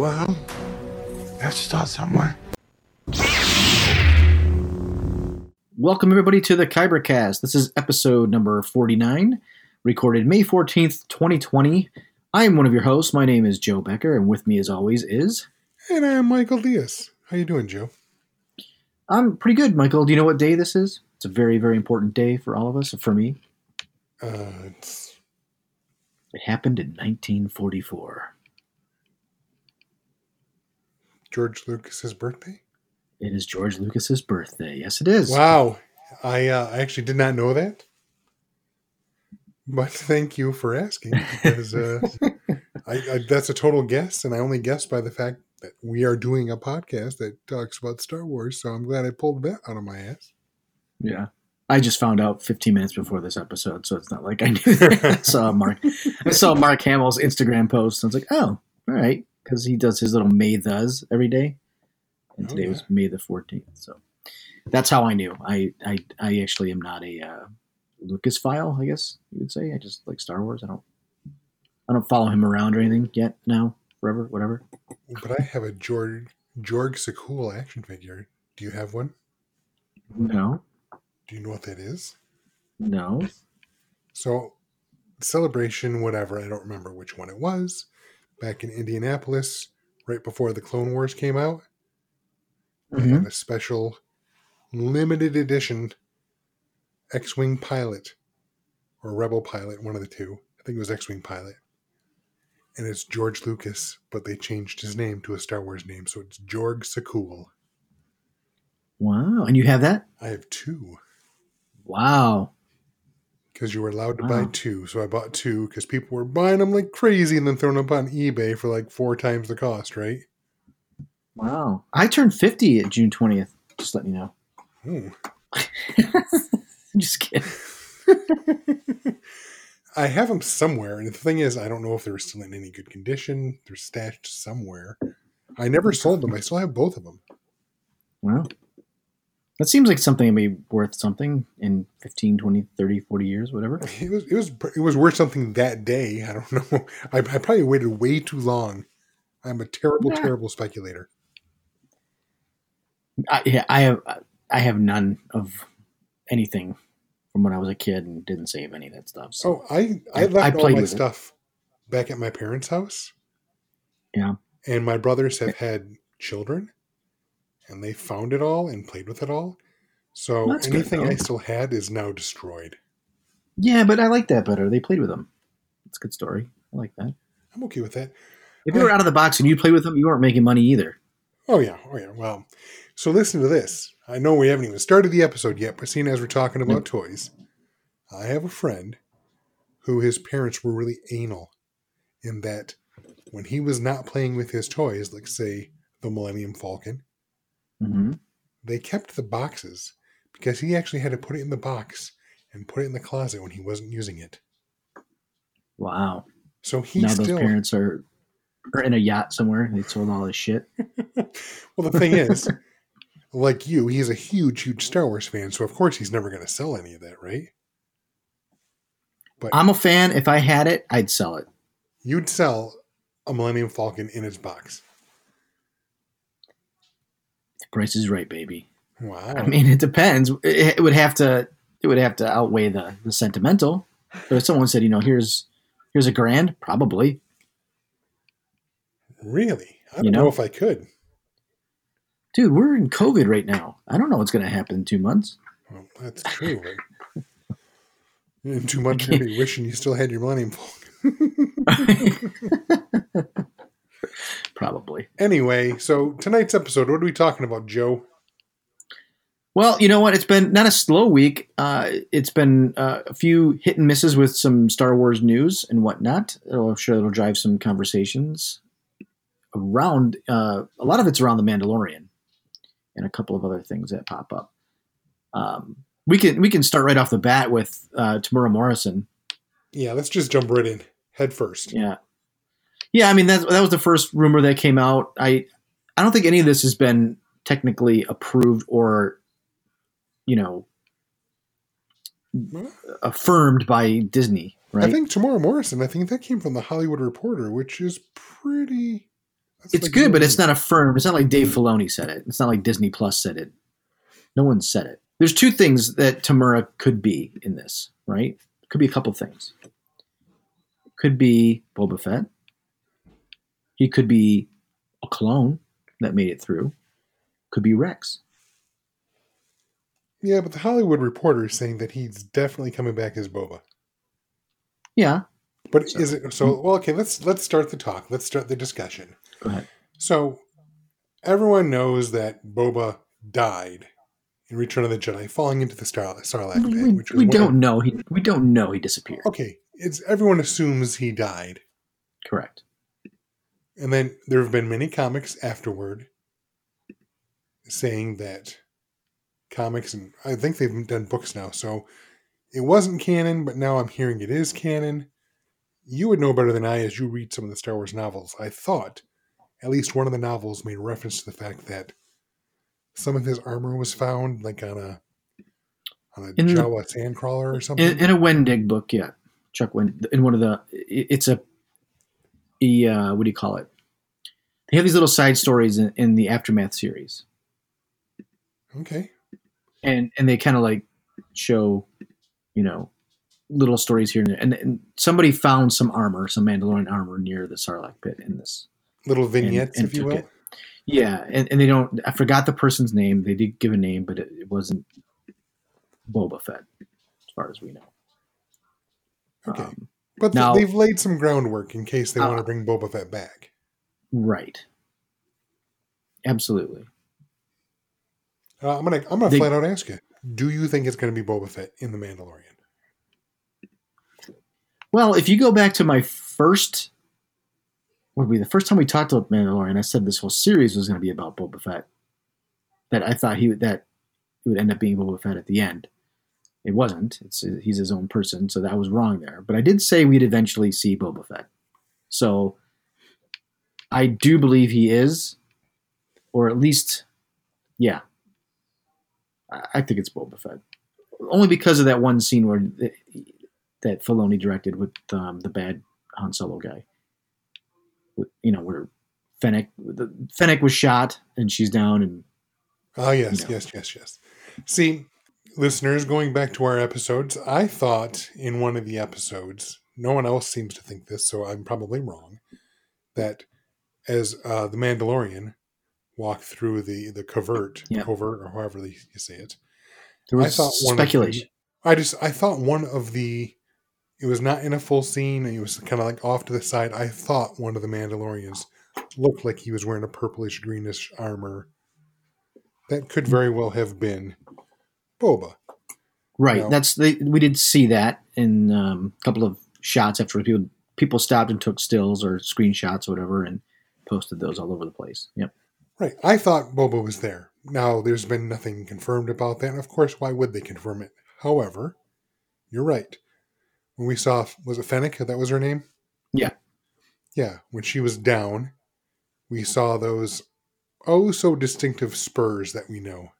Well, let's start somewhere. Welcome, everybody, to the Kybercast. This is episode number 49, recorded May 14th, 2020. I am one of your hosts. My name is Joe Becker, and with me, as always, is. And I'm Michael Diaz. How you doing, Joe? I'm pretty good, Michael. Do you know what day this is? It's a very, very important day for all of us, for me. Uh, it's It happened in 1944. George Lucas's birthday. It is George Lucas's birthday. Yes, it is. Wow, I uh, I actually did not know that, but thank you for asking because uh, I, I that's a total guess, and I only guessed by the fact that we are doing a podcast that talks about Star Wars. So I'm glad I pulled that out of my ass. Yeah. I just found out 15 minutes before this episode, so it's not like I knew. I saw Mark. I saw Mark Hamill's Instagram post. And I was like, oh, all right, because he does his little May does every day, and Oh, today yeah. was May the 14th. So that's how I knew. I I, I actually am not a uh, Lucasphile. I guess you would say. I just like Star Wars. I don't I don't follow him around or anything yet. Now, forever, whatever. But I have a George George Sakul action figure. Do you have one? No, Do you know what that is? no. So, celebration, whatever, I don't remember which one it was, back in Indianapolis, right before the Clone Wars came out. They Mhm. had a special limited edition X Wing pilot or Rebel pilot, one of the two. I think it was X Wing pilot. And it's George Lucas, but they changed his name to a Star Wars name, so it's Jorg Sakul. Wow, and you have that? I have two Wow. Because you were allowed to buy two. So I bought two because people were buying them like crazy and then throwing them up on eBay for like four times the cost, right? Wow. I turned 50 at June 20th. Just let me know. Ooh. Hmm. Just kidding. I have them somewhere, and the thing is, I don't know if they're still in any good condition. They're stashed somewhere. I never sold them. I still have both of them. Wow. That seems like something that may be worth something in 15, 20, 30, 40 years, whatever. It was it was it was worth something that day. I don't know. I, I probably waited way too long. I'm a terrible, Yeah. terrible speculator. I, yeah, I have I have none of anything from when I was a kid and didn't save any of that stuff. So Oh, I I I- left I all my with it. stuff back at my parents' house. Yeah. And my brothers have had children, and they found it all and played with it all. So That's good, anything I still had is now destroyed. yeah, but I like that better. They played with them. It's a good story. I like that. I'm okay with that. If you were out of the box and you played with them, you weren't making money either. Oh yeah, oh yeah. Well, so listen to this. I know we haven't even started the episode yet, but seeing as we're talking about mm-hmm. toys, I have a friend who his parents were really anal in that when he was not playing with his toys, like say the Millennium Falcon, hmm they kept the boxes because he actually had to put it in the box and put it in the closet when he wasn't using it. Wow. So he now still those parents are, are in a yacht somewhere. They sold all this shit. well, the thing is, like you, he's a huge, huge Star Wars fan, so of course he's never going to sell any of that, right? But I'm a fan. If I had it, I'd sell it. you'd sell a Millennium Falcon in its box. Price is right, baby. Wow. I mean, it depends. It, it would have to. It would have to outweigh the the sentimental. But if someone said, you know, here's here's a grand, probably. really? I don't you know? know? if I could. Dude, we're in COVID right now. I don't know what's going to happen in two months. Well, that's true. In two months, you'll be wishing you still had your Falcon. Probably. Anyway, so tonight's episode, what are we talking about, Joe? Well, you know what? It's been not a slow week. Uh, it's been uh, a few hit and misses with some Star Wars news and whatnot. I'm sure it'll drive some conversations around. Uh, a lot of it's around the Mandalorian and a couple of other things that pop up. Um, we can we can start right off the bat with uh, Temuera Morrison. Yeah, let's just jump right in head first. Yeah, yeah. I mean that that was the first rumor that came out. I I don't think any of this has been technically approved or you know affirmed by Disney, right? I think Temuera Morrison. I think that came from the Hollywood Reporter, which is pretty. it's like good, but it's not affirmed. It's not like Dave Filoni said it. It's not like Disney Plus said it. No one said it. There's two things that Temuera could be in this, right? Could be a couple things. Could be Boba Fett. He could be a clone that made it through. Could be Rex. Yeah, but the Hollywood Reporter is saying that he's definitely coming back as Boba. Yeah. But So- is it so? Hmm. Well, okay. Let's let's start the talk. Let's start the discussion. Go ahead. So everyone knows that Boba died in Return of the Jedi, falling into the Star Sarlacc We, pit. which we don't know. He we don't know he disappeared. Okay, it's everyone assumes he died, Correct. And then there have been many comics afterward saying that comics and I think they've done books now. So it wasn't canon, but now I'm hearing it is canon. You would know better than I as you read some of the Star Wars novels. I thought at least one of the novels made reference to the fact that some of his armor was found like on a on a In the- Jawa sandcrawler or something. In, in a Wendig book, yeah, Chuck Wendig. In one of the, it's a uh, what do you call it? They have these little side stories in, in the aftermath series, okay. and and they kind of like show, you know, little stories here and there. And, and somebody found some armor, some Mandalorian armor near the Sarlacc pit in this. Little vignettes, and if you will. it. Yeah, and, and they don't. I forgot the person's name. They did give a name, but it, it wasn't Boba Fett, as far as we know. Okay. Um, But Now- they've laid some groundwork in case they Uh, want to bring Boba Fett back. right. Absolutely. Uh, I'm gonna I'm gonna They- flat out ask you: Do you think it's gonna be Boba Fett in the Mandalorian? Well, if you go back to my first, what would be the first time we talked about Mandalorian, I said this whole series was going to be about Boba Fett. That I thought he would that it would end up being Boba Fett at the end. It wasn't. It's he's his own person, so that was wrong there. But I did say we'd eventually see Boba Fett. So I do believe he is, or at least, yeah. I, I think it's Boba Fett, only because of that one scene where that Filoni directed with um, the bad Han Solo guy. With, you know, where Fennec, the, Fennec was shot and she's down, and Oh yes, No. yes, yes, yes. See, listeners, going back to our episodes, I thought in one of the episodes, no one else seems to think this, so I'm probably wrong. That as uh, the Mandalorian walked through the the covert, Yeah. covert, or however you say it, there I was thought one the- speculation. I just I thought one of the it was not in a full scene and it was kind of like off to the side. I thought one of the Mandalorians looked like he was wearing a purplish greenish armor. That could very well have been Boba. Right. No. That's they, we did see that in um, a couple of shots after people people stopped and took stills or screenshots or whatever and posted those all over the place. Yep. Right. I thought Boba was there. Now there's been nothing confirmed about that. And of course, why would they confirm it? However, you're right. When we saw was it Fennec? That was her name? Yeah. Yeah. When she was down, we saw those oh so distinctive spurs that we know.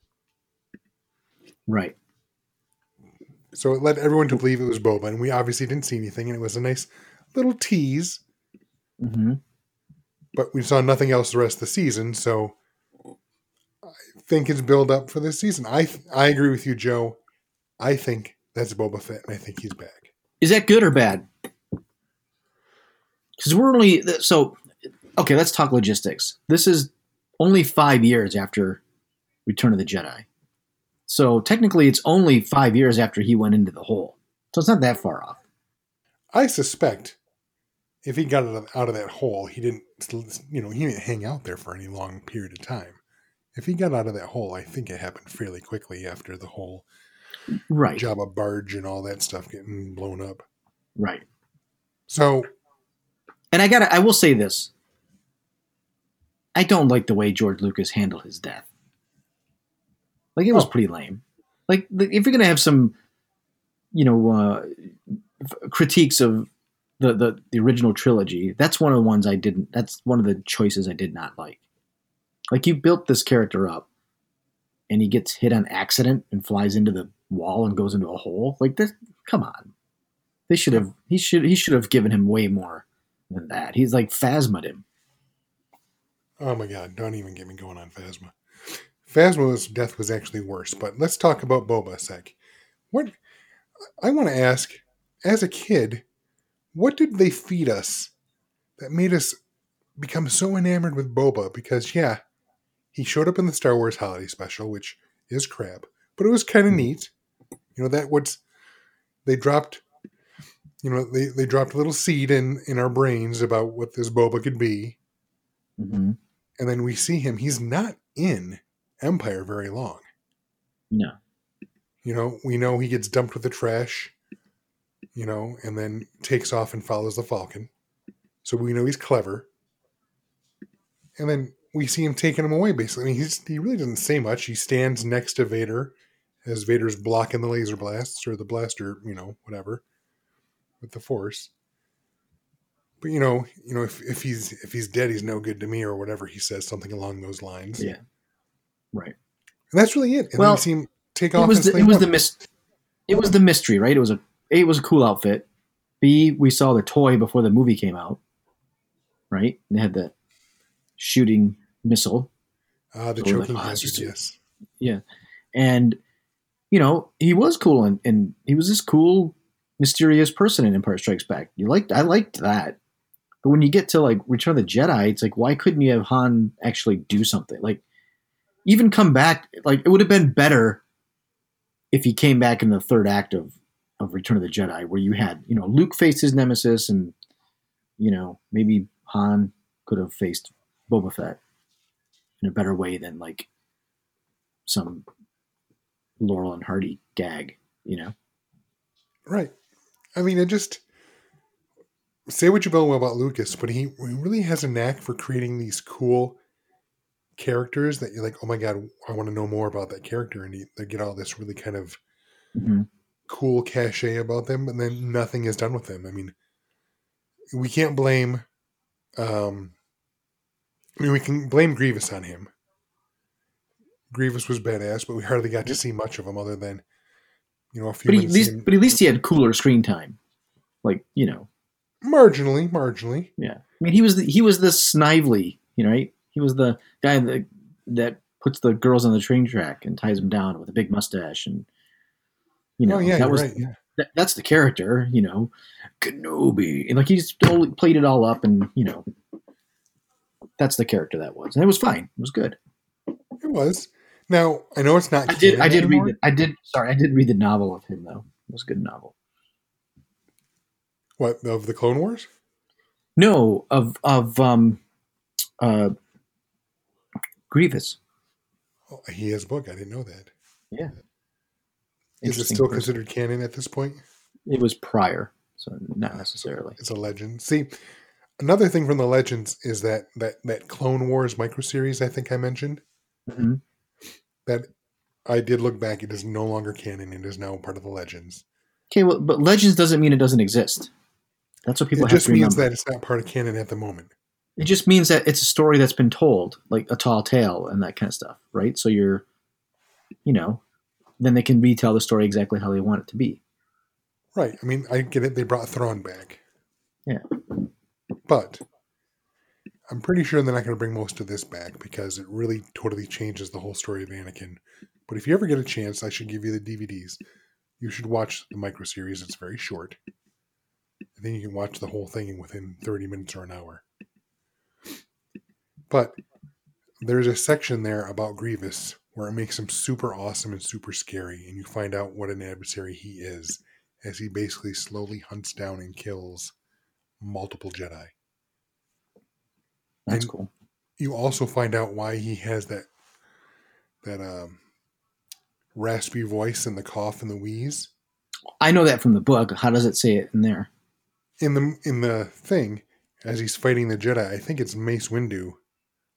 Right. So it led everyone to believe it was Boba, and we obviously didn't see anything, and it was a nice little tease, hmm but we saw nothing else the rest of the season, so I think it's build up for this season. I I agree with you, Joe. I think that's Boba Fett, and I think he's back. Is that good or bad? Because we're only so okay. Let's talk logistics. This is only five years after Return of the Jedi, so technically it's only five years after he went into the hole. So it's not that far off. I suspect if he got out of, that hole, he didn't, you know, he didn't hang out there for any long period of time. if he got out of that hole, I think it happened fairly quickly after the whole Right. Jabba barge and all that stuff getting blown up. Right. So And I got I will say this. I don't like the way George Lucas handled his death. Like it was Oh. pretty lame. Like if you're going to have some you know uh critiques of the, the the original trilogy, that's one of the ones I didn't that's one of the choices I did not like. Like you built this character up and he gets hit on accident and flies into the wall and goes into a hole. Like this come on. They should have he should he should have given him way more than that. He's like phasmaed him. Oh my god, don't even get me going on Phasma. Phasma's death was actually worse, but let's talk about Boba a sec. What I want to ask, as a kid, what did they feed us that made us become so enamored with Boba? Because yeah, he showed up in the Star Wars holiday special, which is crap, but it was kind of neat. You know, that what's they dropped you know, they, they dropped a little seed in in our brains about what this Boba could be hmm and then we see him he's not in empire very long. No. you know we know he gets dumped with the trash you know and then takes off and follows the falcon. So we know he's clever. And then we see him taking him away basically. I mean, he's, he really doesn't say much. He stands next to vader as vader's blocking the laser blasts or the blaster you know whatever with the force. But you know you know if, if he's if he's dead he's no good to me or whatever he says something along those lines. Yeah. Right. and that's really it. And Well, then we see him take It off. was the, it was up. the mis- it was the mystery, right? It was a A it was a cool outfit. B we saw the toy before the movie came out. Right? They had the shooting missile. Ah, the Or like choking Oz hazard. to- Yes. Yeah. And you know, he was cool and, and he was this cool, mysterious person in Empire Strikes Back. You liked I liked that. But when you get to like Return of the Jedi, it's like why couldn't you have Han actually do something? Like even come back like it would have been better if he came back in the third act of of Return of the Jedi where you had, you know, Luke faced his nemesis and you know, maybe Han could have faced Boba Fett in a better way than like some Laurel and Hardy gag, you know? Right. I mean, it just say what you will about Lucas, but he really has a knack for creating these cool characters that you're like, oh my god, I want to know more about that character, and he, they get all this really kind of Mm-hmm. cool cachet about them, and then nothing is done with them. I mean, we can't blame. Um, I mean, we can blame Grievous on him. Grievous was badass, but we hardly got to see much of him other than, you know, a few But he, at least, but at least he had cooler screen time. Like, you know, marginally, marginally. yeah. I mean, he was the, he was the Snidely, you know, right? He was the guy that that puts the girls on the train track and ties them down with a big mustache and you know oh yeah, that was right. Yeah. that, that's the character, you know, Kenobi, and like he just totally played it all up, and you know, that's the character that was, and it was fine, it was good. It was. Now I know it's not. I did, I did anymore. read, the, I did, sorry, I did read the novel of him though. It was a good novel. What of the Clone Wars? No, of of um, uh, Grievous. Oh, he has a book. I didn't know that. Yeah, Is it still person. considered canon at this point? It was prior, so not necessarily. It's a legend. See, another thing from the legends is that that that Clone Wars micro series I think I mentioned hmm that I did look back. It is no longer canon. It is now part of the legends. Okay, well, but Legends doesn't mean it doesn't exist. That's what people have to do. it just means that it's not part of canon at the moment. It just means that it's a story that's been told, like a tall tale and that kind of stuff, right? So you're, you know, then they can retell the story exactly how they want it to be. Right. I mean, I get it. They brought Thrawn back. Yeah. But I'm pretty sure they're not going to bring most of this back because it really totally changes the whole story of Anakin. But if you ever get a chance, I should give you the DVDs. You should watch the micro series. It's very short. And then you can watch the whole thing within 30 minutes or an hour. But there's a section there about Grievous where it makes him super awesome and super scary, and you find out what an adversary he is as he basically slowly hunts down and kills multiple Jedi. That's And- cool. You also find out why he has that that um, raspy voice and the cough and the wheeze I know that from the book. How does it say it in there? in the in the thing as he's fighting the Jedi. I think it's Mace Windu,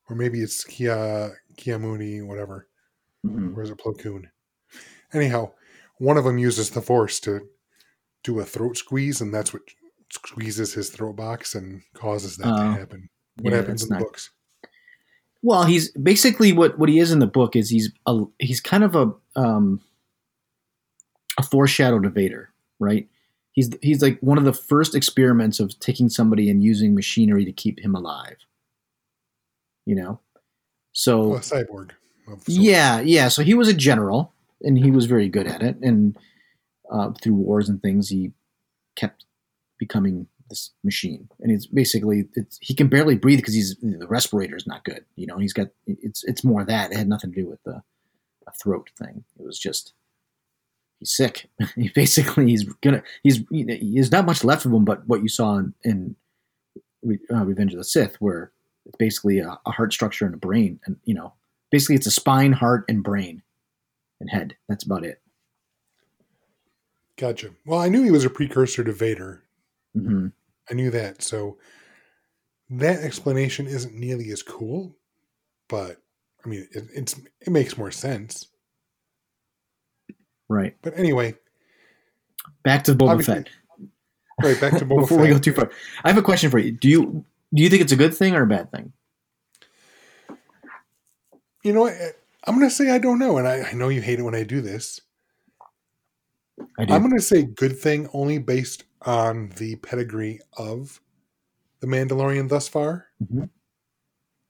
or maybe it's Kia Kiamuni, whatever. Mhm. Or is it Plo Koon? Anyhow, one of them uses the Force to do a throat squeeze, and that's what squeezes his throat box and causes that to Oh. happen. What Yeah, happens in the not- books? Well, he's basically what what he is in the book is he's a he's kind of a um a foreshadowed Vader, right? He's he's like one of the first experiments of taking somebody and using machinery to keep him alive. You know, so Oh, a cyborg. yeah, yeah. So he was a general, and he was very good at it. And uh, through wars and things, he kept becoming this machine. And it's basically it's, he can barely breathe because he's the respirator is not good. You know, he's got it's it's more that it had nothing to do with the a throat thing. It was just he's sick. he basically he's gonna he's there's not much left of him, but what you saw in, in uh, Revenge of the Sith, where it's basically a, a heart structure and a brain, and you know, basically it's a spine, heart, and brain, and head. That's about it. Gotcha. Well, I knew he was a precursor to Vader. hmm I knew that. So that explanation isn't nearly as cool, but I mean, it, it's it makes more sense. Right. But anyway, Back to Boba Fett. right back to Boba Before Fett. we go too far, I have a question for you. Do you do you think it's a good thing or a bad thing? You know what? I'm going to say I don't know, and I, I know you hate it when I do this. I do. I'm going to say good thing only based on the pedigree of the Mandalorian thus far. Mhm.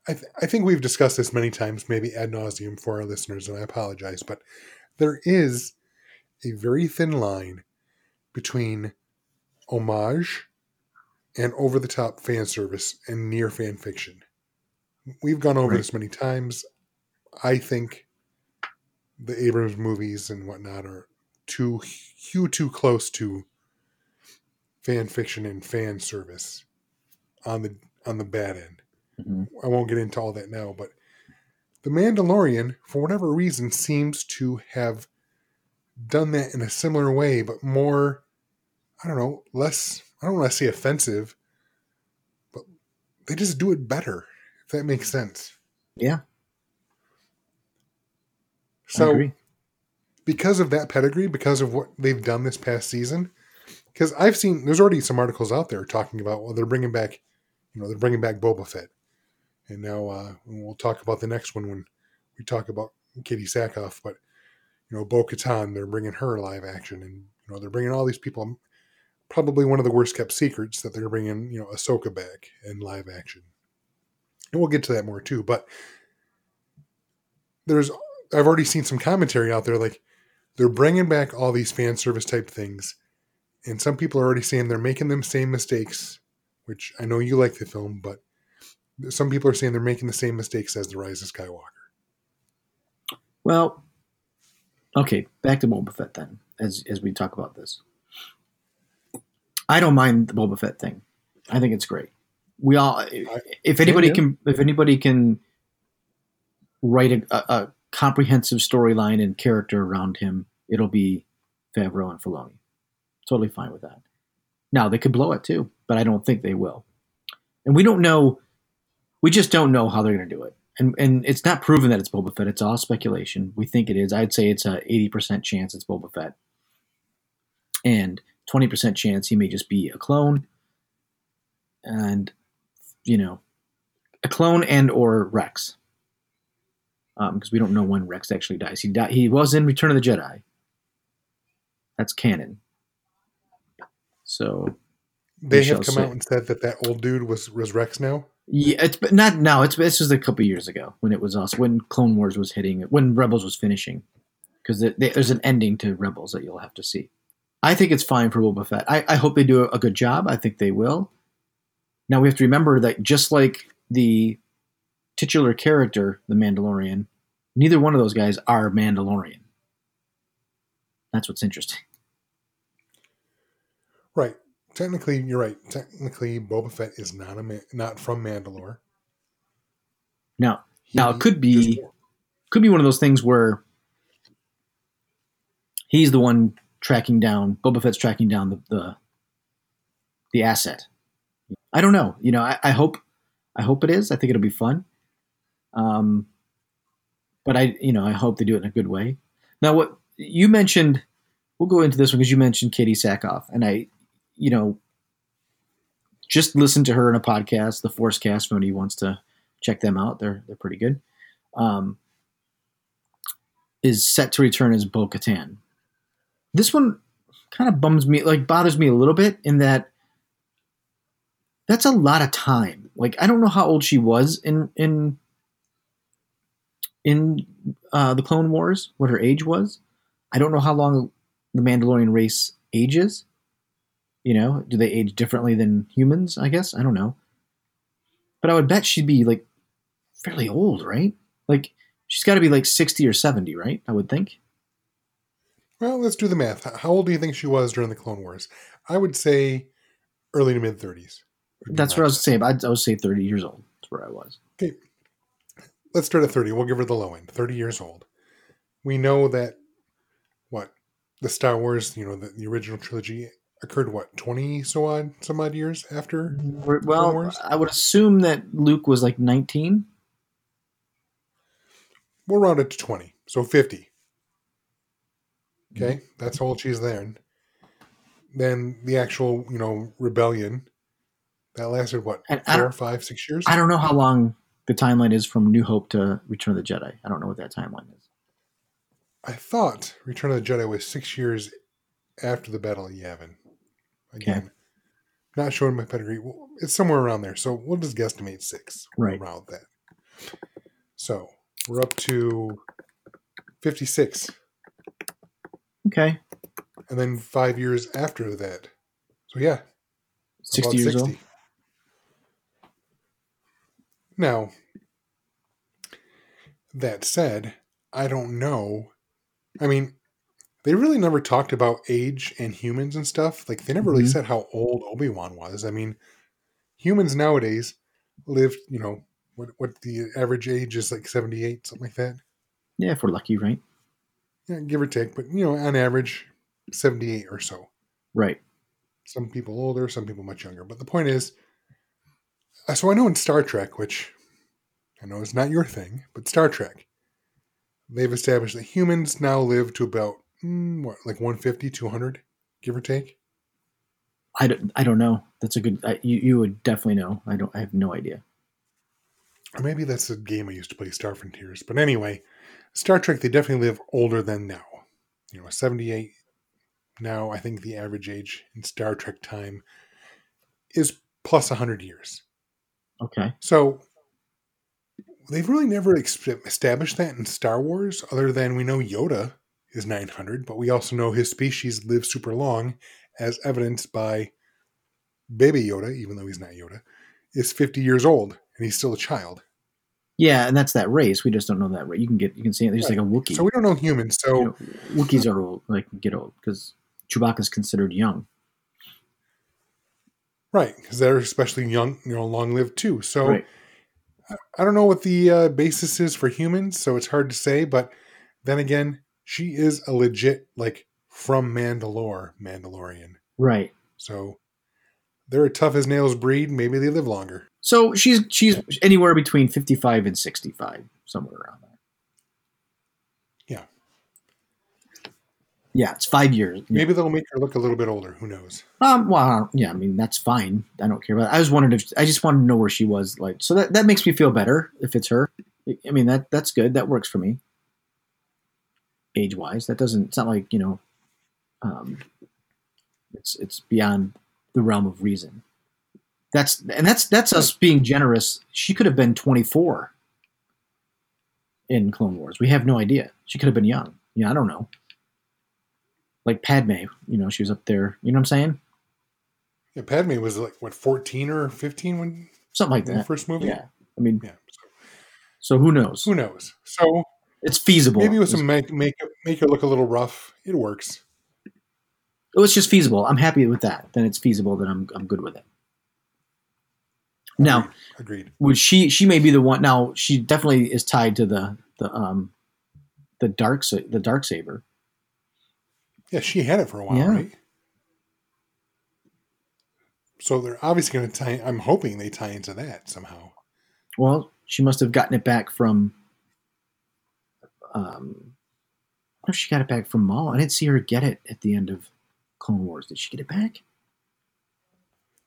I, th- I think we've discussed this many times, maybe ad nauseum for our listeners, and I apologize, but there is a very thin line between homage and over the top fan service and near fan fiction. We've gone over Right. this many times. I think the Abrams movies and whatnot are too too too close to fan fiction and fan service on the on the bad end. Mhm. I won't get into all that now, but the Mandalorian, for whatever reason, seems to have done that in a similar way, but more I don't know, less I don't want to say offensive, but they just do it better, if that makes sense. Yeah, So because of that pedigree, because of what they've done this past season, because I've seen there's already some articles out there talking about well they're bringing back, you know, they're bringing back Boba Fett, and now uh, we'll talk about the next one when we talk about Katee Sackhoff, but you know, Bo Katan, they're bringing her live action, and you know, they're bringing all these people. Probably one of the worst kept secrets that they're bringing, you know, Ahsoka back in live action, and we'll get to that more too. But there's, I've already seen some commentary out there like they're bringing back all these fan service type things, and some people are already saying they're making them same mistakes. Which I know you like the film, but some people are saying they're making the same mistakes as the Rise of Skywalker. Well, okay, back to Boba Fett then, as as we talk about this. I don't mind the Boba Fett thing. I think it's great. We all, if anybody yeah. can, if anybody can write a, a, a comprehensive storyline and character around him, it'll be Favreau and Filoni. Totally fine with that. Now they could blow it too, but I don't think they will. And we don't know. We just don't know how they're going to do it and and it's not proven that it's Boba Fett. It's all speculation. We think it is. I'd say it's a eighty percent chance it's Boba Fett, and twenty percent chance he may just be a clone, and you know, a clone and or Rex, um, because we don't know when Rex actually dies. He died. He was in Return of the Jedi. That's canon. So They have come see. out and said that that old dude was was Rex now. Yeah, it's but not now. It's this was a couple years ago when it was us when Clone Wars was hitting, when Rebels was finishing, because there's an ending to Rebels that you'll have to see. I think it's fine for Boba Fett. I, I hope they do a good job. I think they will. Now we have to remember that just like the titular character, the Mandalorian, neither one of those guys are Mandalorian. That's what's interesting. Right. Technically, you're right. Technically, Boba Fett is not a man, not from Mandalore. Now, now it could be could be one of those things where he's the one tracking down Boba Fett's tracking down the the, the asset. I don't know. You know, I, I hope I hope it is. I think it'll be fun. Um, but I, you know, I hope they do it in a good way. Now, what you mentioned, we'll go into this one because you mentioned Katee Sackhoff, and I, you know, just listen to her in a podcast, the Force Cast. If anybody wants to check them out, they're they're pretty good. Um, is set to return as Bo Katan. This one kind of bums me, like bothers me a little bit in that that's a lot of time. Like I don't know how old she was in in in uh, the Clone Wars, what her age was. I don't know how long the Mandalorian race ages. You know, do they age differently than humans? I guess I don't know, but I would bet she'd be like fairly old, right? Like she's got to be like sixty or seventy, right? I would think. Well, let's do the math. How old do you think she was during the Clone Wars? I would say early to mid 30s. That's what I was saying. I'd, I would say thirty years old. That's where I was. Okay. Let's start at 30. We'll give her the low end. 30 years old. We know that, what, the Star Wars, you know, the, the original trilogy occurred, what, 20 so odd, some odd years after? Well? I would assume that Luke was like nineteen. We'll round it to 20. So 50. Okay. Mm-hmm. That's all she's there. Then the actual, you know, rebellion that lasted, what, And I five, six years? I don't know how long the timeline is from New Hope to Return of the Jedi. I don't know what that timeline is. I thought Return of the Jedi was six years after the Battle of Yavin. Again, not showing my pedigree. Well, it's somewhere around there. So we'll just guesstimate six. Right. Round that. So we're up to 56. Okay, And then five years after that. So yeah, sixty years old. Now, that said, I don't know. I mean, they really never talked about age and humans and stuff. Like, they never really Mhm. said how old Obi Wan was. I mean, humans nowadays live, you know, what what the average age is like 78, something like that. Yeah, if we're lucky, right? Yeah, give or take. But, you know, on average, 78 or so. Right. some people older, some people much younger. But the point is, uh, so I know in Star Trek, which I know is not your thing, but Star Trek, they've established that humans now live to about mm, what, like 150, 200, give or take. I don't, I don't know. That's a good. I, you you would definitely know. I don't. I have no idea. Or maybe that's a game I used to play, Star Frontiers. But anyway, Star Trek, they definitely live older than now. You know, 78. Now, I think the average age in Star Trek time is plus 100 years. Okay. So they've really never established that in Star Wars, other than we know Yoda is 900, but we also know his species lives super long, as evidenced by Baby Yoda, even though he's not Yoda, is 50 years old and he's still a child. Yeah, and that's that race. We just don't know that race. You can get. You can see it. There's like a Wookiee. So we don't know humans. So You know, Wookiees are old. Like get old because Chewbacca's considered young. right, because they're especially young, you know, long lived too. So Right. I don't know what the uh, basis is for humans, so it's hard to say. But then again, she is a legit like from Mandalore Mandalorian. Right. So they're a tough as nails breed. Maybe they live longer. So she's she's anywhere between fifty five and sixty five, somewhere around there. Yeah. Yeah, it's five years. Yeah. Maybe they'll make her look a little bit older. Who knows? Um. Well, yeah. I mean, that's fine. I don't care about. That. I just wondered if I just wanted to know where she was. Like, so that that makes me feel better if it's her. I mean, that that's good. That works for me. Age wise, that doesn't. It's not like you know. Um. It's it's beyond the realm of reason. That's and that's that's us being generous. She could have been twenty four. In Clone Wars, we have no idea. She could have been young. Yeah, I don't know. Like Padme, you know, she was up there. You know what I'm saying? Yeah, Padme was like what fourteen or fifteen when something like in the that. first movie. Yeah, I mean, Yeah. So so who knows? who knows? So It's feasible. maybe with some make make make her look a little rough, it works. Oh, it's just feasible. I'm happy with that. Then it's feasible. Then I'm I'm good with it. Now, agreed. would she? She may be the one. Now, she definitely is tied to the the um the dark the dark saber. Yeah, she had it for a while, Yeah. right? So they're obviously going to tie. I'm hoping they tie into that somehow. Well, she must have gotten it back from. Um, no, she got it back from Maul. I didn't see her get it at the end of Clone Wars. Did she get it back?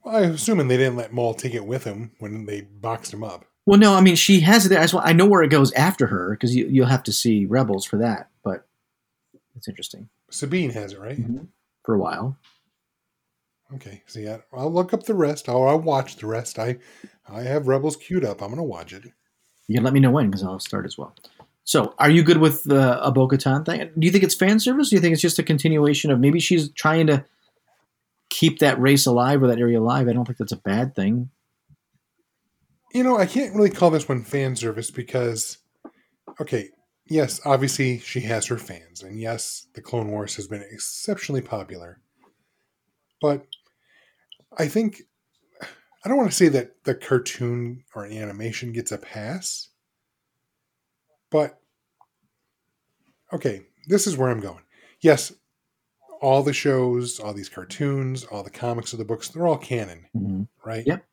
Well, I'm assuming they didn't let Maul take it with him when they boxed him up. Well, no, I mean she has it there. I, I know where it goes after her because you, you'll have to see Rebels for that. But it's interesting Sabine has it, right? Mm-hmm. for a while. Okay. See, I, I'll look up the rest. I'll, I'll watch the rest. I, I have Rebels queued up. I'm going to watch it. You can let me know when because I'll start as well. So, are you good with the a Bo-Katan thing? Do you think it's fan service? Do you think it's just a continuation of maybe she's trying to keep that race alive or that area alive? I don't think that's a bad thing. You know, I can't really call this one fan service because, okay, yes, obviously she has her fans, and yes, the Clone Wars has been exceptionally popular. But I think I don't want to say that the cartoon or animation gets a pass, but okay, this is where I'm going. Yes, all the shows, all these cartoons, all the comics of the books, they're all canon, hmm right? Yep.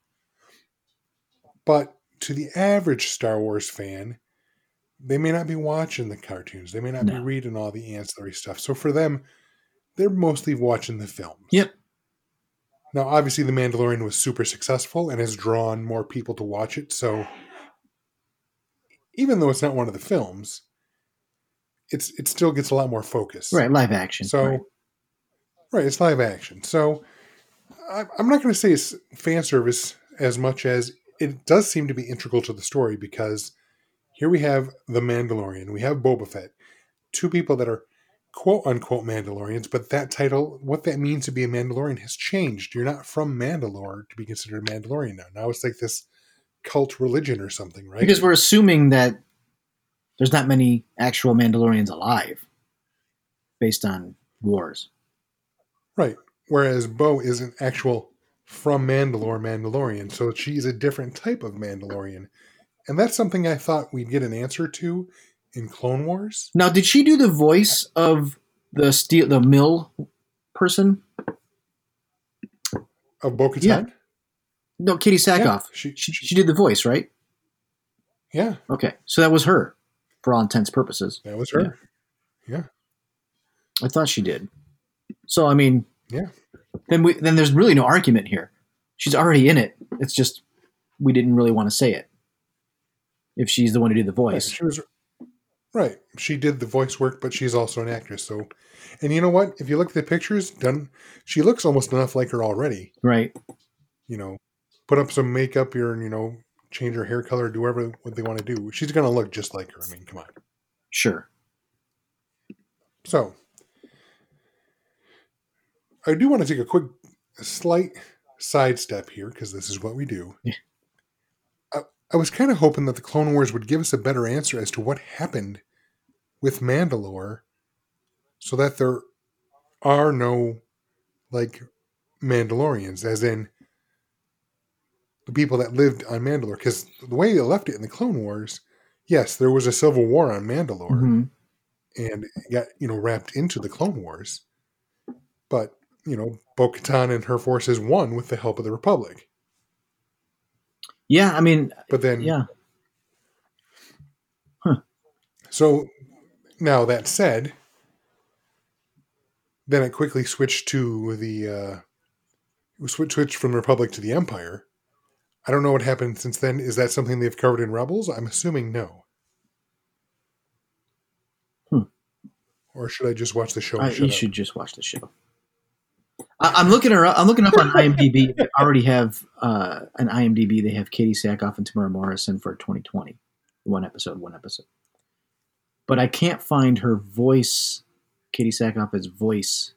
But to the average Star Wars fan, they may not be watching the cartoons. They may not be reading all the ancillary stuff. So for them, they're mostly watching the films. Yep. Now, obviously, The Mandalorian was super successful and has drawn more people to watch it. So even though it's not one of the films, it's it still gets a lot more focus. Right, live action. So, right. right, it's live action. So, I, I'm not going to say it's fan service as much as it does seem to be integral to the story because here we have the Mandalorian, we have Boba Fett, two people that are quote unquote Mandalorians, but that title, what that means to be a Mandalorian, has changed. You're not from Mandalore to be considered a Mandalorian now. Now it's like this cult religion or something, right? because we're assuming that there's not many actual Mandalorians alive based on wars. Right. Whereas Bo is an actual from Mandalore Mandalorian, so she's a different type of Mandalorian. And that's something I thought we'd get an answer to in Clone Wars. Now, did she do the voice of the steel, the mill person? Of Bo Katan? Yeah. No, Katee Sackhoff. Yeah, she, She, she did the voice, right? yeah, Okay, so that was her, for all intents purposes. that was her. Yeah. I thought she did. So I mean, Yeah. Then we then there's really no argument here. She's already in it. It's just we didn't really want to say it. If she's the one who did the Right, voice, She was right. She did the voice work, but she's also an actress. So, and you know what? If you look at the pictures, done, she looks almost enough like her already. right? You know, put up some makeup here, and you know, change her hair color, do whatever what they want to do. She's gonna look just like her. I mean, come on. Sure. So, I do want to take a quick, slight sidestep here because this is what we do. Yeah. I, I was kind of hoping that the Clone Wars would give us a better answer as to what happened with Mandalore so that there are no, like, Mandalorians, as in the people that lived on Mandalore. Because the way they left it in the Clone Wars, yes, there was a civil war on Mandalore Mhm. and got you know wrapped into the Clone Wars. But you know, Bo-Katan and her forces won with the help of the Republic. Yeah, I mean, But then, yeah, so now that said, then it quickly switched to the uh, switch switched from Republic to the Empire. I don't know what happened since then. Is that something they've covered in Rebels? I'm assuming no. Hmm. Or should I just watch the show? I, you up? should just watch the show. I, I'm looking her. up- I'm looking up on IMDb. They already have uh, an IMDb. They have Katee Sackhoff and Temuera Morrison for 2020. One episode, one episode. But I can't find her voice. Katee Sackhoff's voice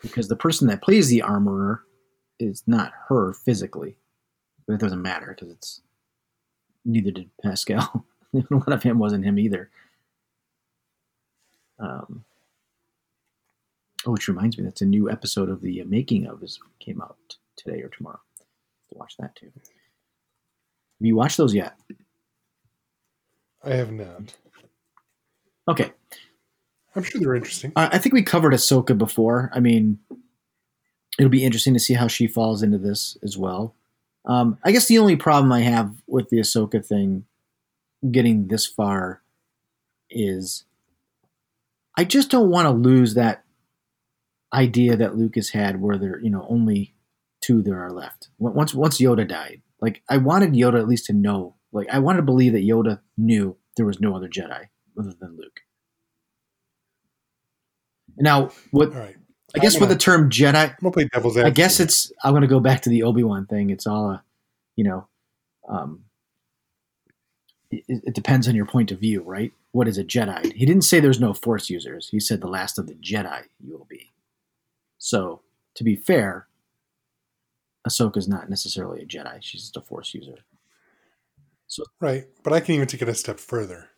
because the person that plays the armorer is not her physically. But it doesn't matter because it's neither did Pascal. a lot of him wasn't him either. Um, oh, which reminds me, that's a new episode of the uh, making of is came out today or tomorrow. Watch that too. Have you watched those yet? I have not. Okay, I'm sure they're interesting. I I think we covered Ahsoka before. I mean, it'll be interesting to see how she falls into this as well. Um, I guess the only problem I have with the Ahsoka thing, getting this far, is I just don't want to lose that idea that Lucas had, where there, you know, only two there are left. Once once Yoda died, like I wanted Yoda at least to know, like I wanted to believe that Yoda knew there was no other Jedi other than Luke. Now, what right. I guess with the term Jedi, I'm gonna play devil's I guess it's. I'm going to go back to the Obi Wan thing. It's all a, you know, um, it, it depends on your point of view, right? What is a Jedi? He didn't say there's no Force users. He said the last of the Jedi you will be. So, to be fair, Ahsoka's not necessarily a Jedi. She's just a Force user. So Right, but I can even take it a step further.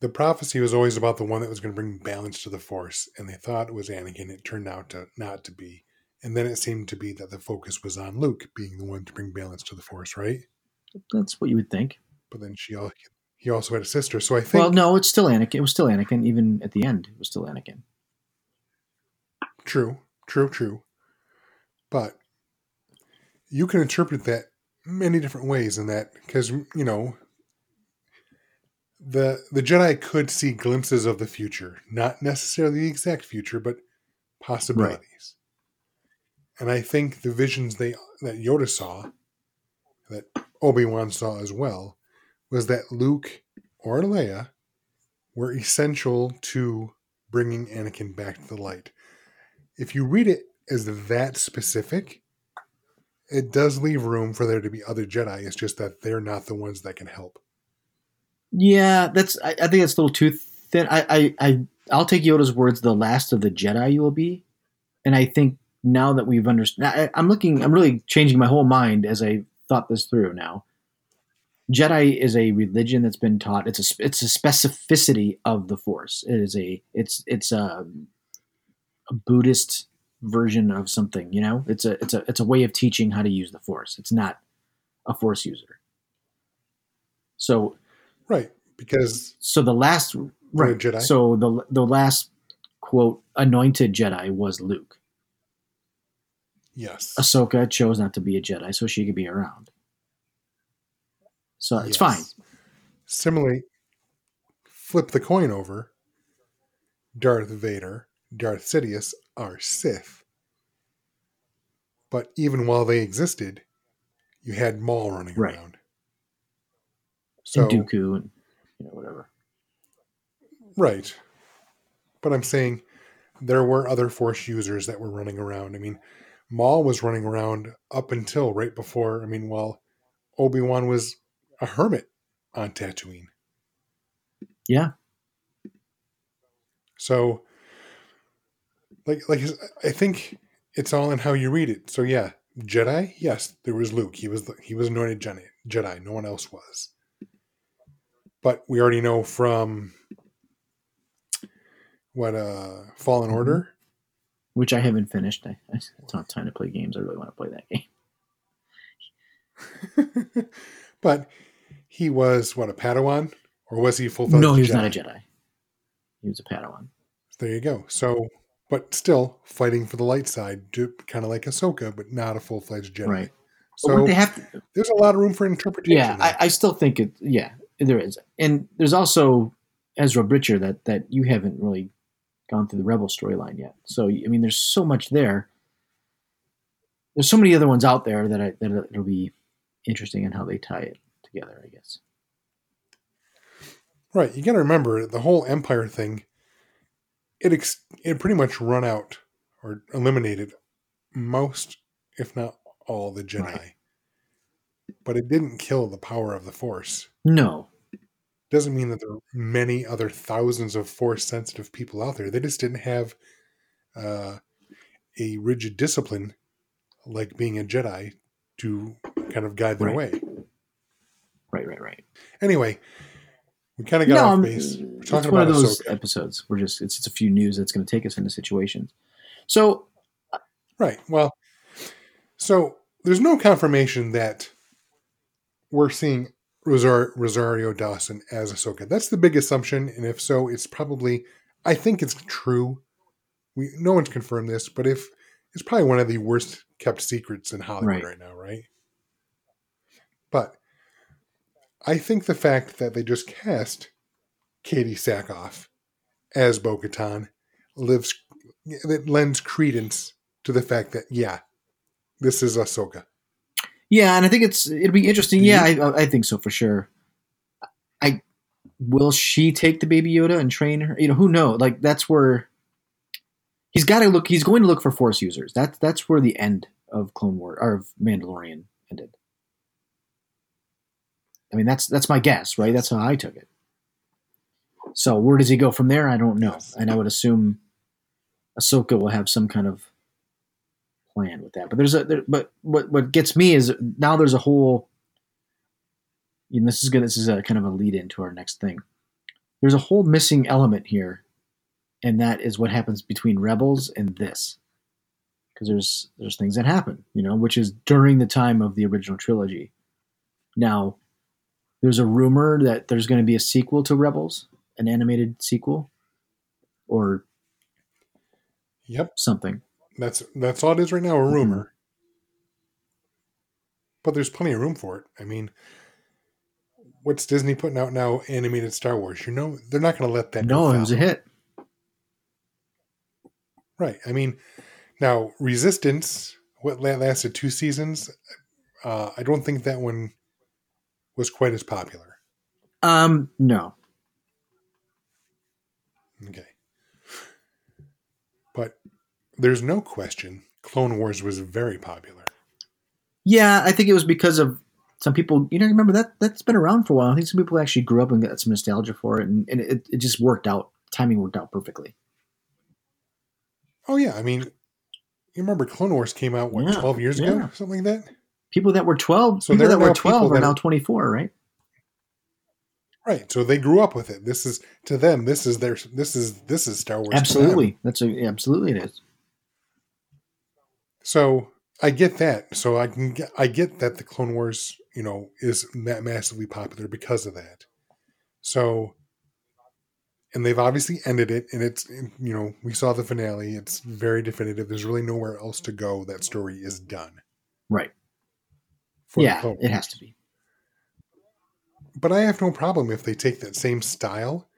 The prophecy was always about the one that was going to bring balance to the Force, and they thought it was Anakin. It turned out to not to be, and then it seemed to be that the focus was on Luke being the one to bring balance to the Force, right? That's what you would think. But then she, he also had a sister, so I think Well, no, it's still Anakin. It was still Anakin. Even at the end, it was still Anakin. True, true, true. But you can interpret that many different ways in that because you know the the Jedi could see glimpses of the future, not necessarily the exact future, but possibilities. And I think the visions they that Yoda saw, that Obi Wan saw as well, was that Luke or Leia were essential to bringing Anakin back to the light if you read it as that specific, it does leave room for there to be other Jedi. It's just that they're not the ones that can help. Yeah, that's. I, I think that's a little too thin. I, I, I, I'll take Yoda's words. The last of the Jedi you will be, and I think now that we've understood, I, I'm looking. I'm really changing my whole mind as I thought this through. Now, Jedi is a religion that's been taught. It's a. It's a specificity of the Force. It is a. It's it's a, a Buddhist version of something. You know, it's a. It's a. It's a way of teaching how to use the Force. It's not a Force user. So Right. Because so the last right. Jedi? So the the last quote anointed Jedi was Luke. yes. Ahsoka chose not to be a Jedi, so she could be around. So it's Yes. fine. Similarly, flip the coin over. Darth Vader, Darth Sidious are Sith. But even while they existed, you had Maul running Right. around. So and Dooku and you know whatever. Right. But I'm saying there were other Force users that were running around. I mean, Maul was running around up until right before, I mean, while Obi Wan was a hermit on Tatooine. Yeah. So, like, like I think it's all in how you read it. So yeah, Jedi, yes, there was Luke. He was he was anointed Jedi. Jedi. No one else was. But we already know from what uh Fallen Mm-hmm. Order. Which I haven't finished. I, I it's not time to play games. I really want to play that game. but he was what a Padawan, or was he full? fledged No, he was not a Jedi. He was a Padawan. There you go. So, but still fighting for the light side, kind of like Ahsoka, but not a full fledged Jedi. Right. So they have to, there's a lot of room for interpretation. yeah. I, I still think it. Yeah, there is, and there's also Ezra Bridger that that you haven't really gone through the Rebel storyline yet. So I mean, there's so much there. There's so many other ones out there that I, that it'll be interesting in how they tie it together. I guess. Right. You got to remember the whole Empire thing. It ex- it pretty much run out or eliminated most, if not all, the Jedi. Right. But it didn't kill the power of the Force. No. Doesn't mean that there are many other thousands of Force sensitive people out there. They just didn't have uh, a rigid discipline like being a Jedi to kind of guide their Right. way. Right. Right. Right. Anyway, we kind of got no, off base. We're it's talking one about of those Ahsoka. episodes. We're just it's just a few news that's going to take us into situations. So Right. Well, so there's no confirmation that we're seeing Rosar- Rosario Dawson as Ahsoka. That's the big assumption, and if so, it's probably. I think it's true. We no one's confirmed this, but if it's probably one of the worst kept secrets in Hollywood Right. right, now, right? But I think the fact that they just cast Katee Sackhoff as Bo-Katan lives that lends credence to the fact that yeah, this is Ahsoka. Yeah, and I think it's it'd be interesting. Yeah, I, I think so for sure. I will she take the baby Yoda and train her? You know, who knows? Like that's where he's got to look. He's going to look for Force users. That's that's where the end of Clone War or of Mandalorian ended. I mean, that's that's my guess, right? That's how I took it. So where does he go from there? I don't know, and I would assume Ahsoka will have some kind of plan with that. But there's a there, but what what gets me is now there's a whole. And this is good. This is a kind of a lead into our next thing. There's a whole missing element here, and that is what happens between Rebels and this, because there's there's things that happen, you know, which is during the time of the original trilogy. Now, there's a rumor that there's going to be a sequel to Rebels, an animated sequel, or Yep, something. That's that's all it is right now, a Mm-hmm. rumor. But there's plenty of room for it. I mean, what's Disney putting out now? Animated Star Wars. You know, they're not going to let that. go No, it was a hit. Right. I mean, now Resistance, what la- lasted two seasons. Uh, I don't think that one was quite as popular. Um, no, Okay. There's no question Clone Wars was very popular. Yeah, I think it was because of some people. You know, remember that that's been around for a while. I think some people actually grew up and got some nostalgia for it, and, and it, it just worked out. Timing worked out perfectly. Oh, yeah. I mean, you remember Clone Wars came out, what, Yeah, 12 years yeah. ago? Something like that? People that were twelve, So people that were twelve are now twenty four, right? Right. So they grew up with it. This is, to them, this is their, this is, this is Star Wars. Absolutely, that's a absolutely it is. So I get that. So I can get, I get that the Clone Wars, you know, is ma- massively popular because of that. So, and they've obviously ended it, and it's you know we saw the finale. It's very definitive. There's really nowhere else to go. That story is done. Right? yeah, it has to be. But I have no problem if they take that same style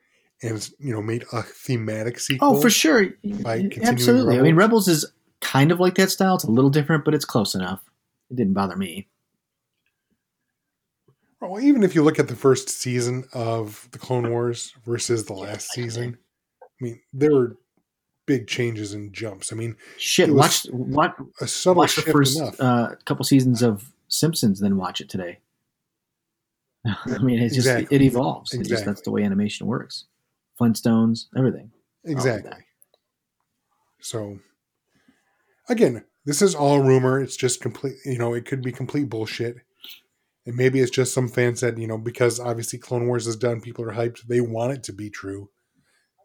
and you know made a thematic sequel. Oh, for sure, by continuing absolutely. I mean, Rebels. Rebels is kind of like that style. It's a little different, but it's close enough. It didn't bother me. Well, even if you look at the first season of the Clone Wars versus the last season, I mean, there were big changes and jumps. I mean, Shit, It watch watch a subtle watch the first enough. uh, couple seasons of Simpsons, then watch it today. I mean, it's just Exactly. it evolves. It's just that's the way animation works. Flintstones, everything. exactly. So, again, this is all rumor. It's just complete. You know, it could be complete bullshit. And maybe it's just some fan said, you know, because obviously Clone Wars is done, people are hyped. They want it to be true.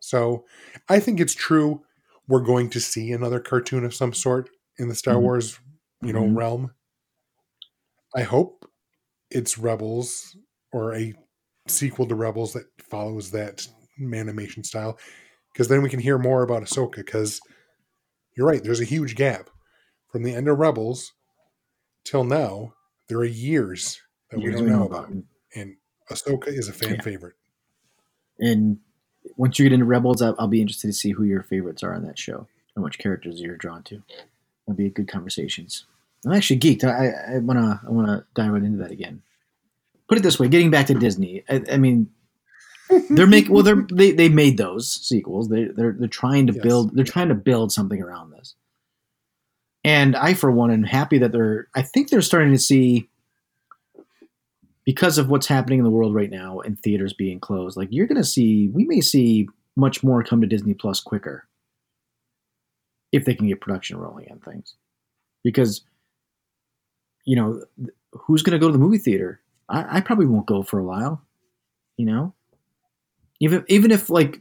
So, I think it's true. We're going to see another cartoon of some sort in the Star Mhm. Wars, you know, Mhm. realm. I hope it's Rebels or a sequel to Rebels that follows that animation style, because then we can hear more about Ahsoka. Because you're right, there's a huge gap from the end of Rebels till now. There are years that we don't know about, and Ahsoka is a fan Yeah. favorite. And once you get into Rebels, I'll, I'll be interested to see who your favorites are on that show and which characters you're drawn to. That'll be good conversations. I'm actually geeked. I, I wanna I wanna dive right into that again. Put it this way: getting back to Disney, I, I mean, they're making well, they're they they made those sequels. They they're they're trying to Yes. build they're trying to build something around this. And I, for one, am happy that they're. I think they're starting to see because of what's happening in the world right now and theaters being closed. Like you're going to see, we may see much more come to Disney Plus quicker if they can get production rolling on things. Because, you know, who's going to go to the movie theater? I, I probably won't go for a while. You know, even even if like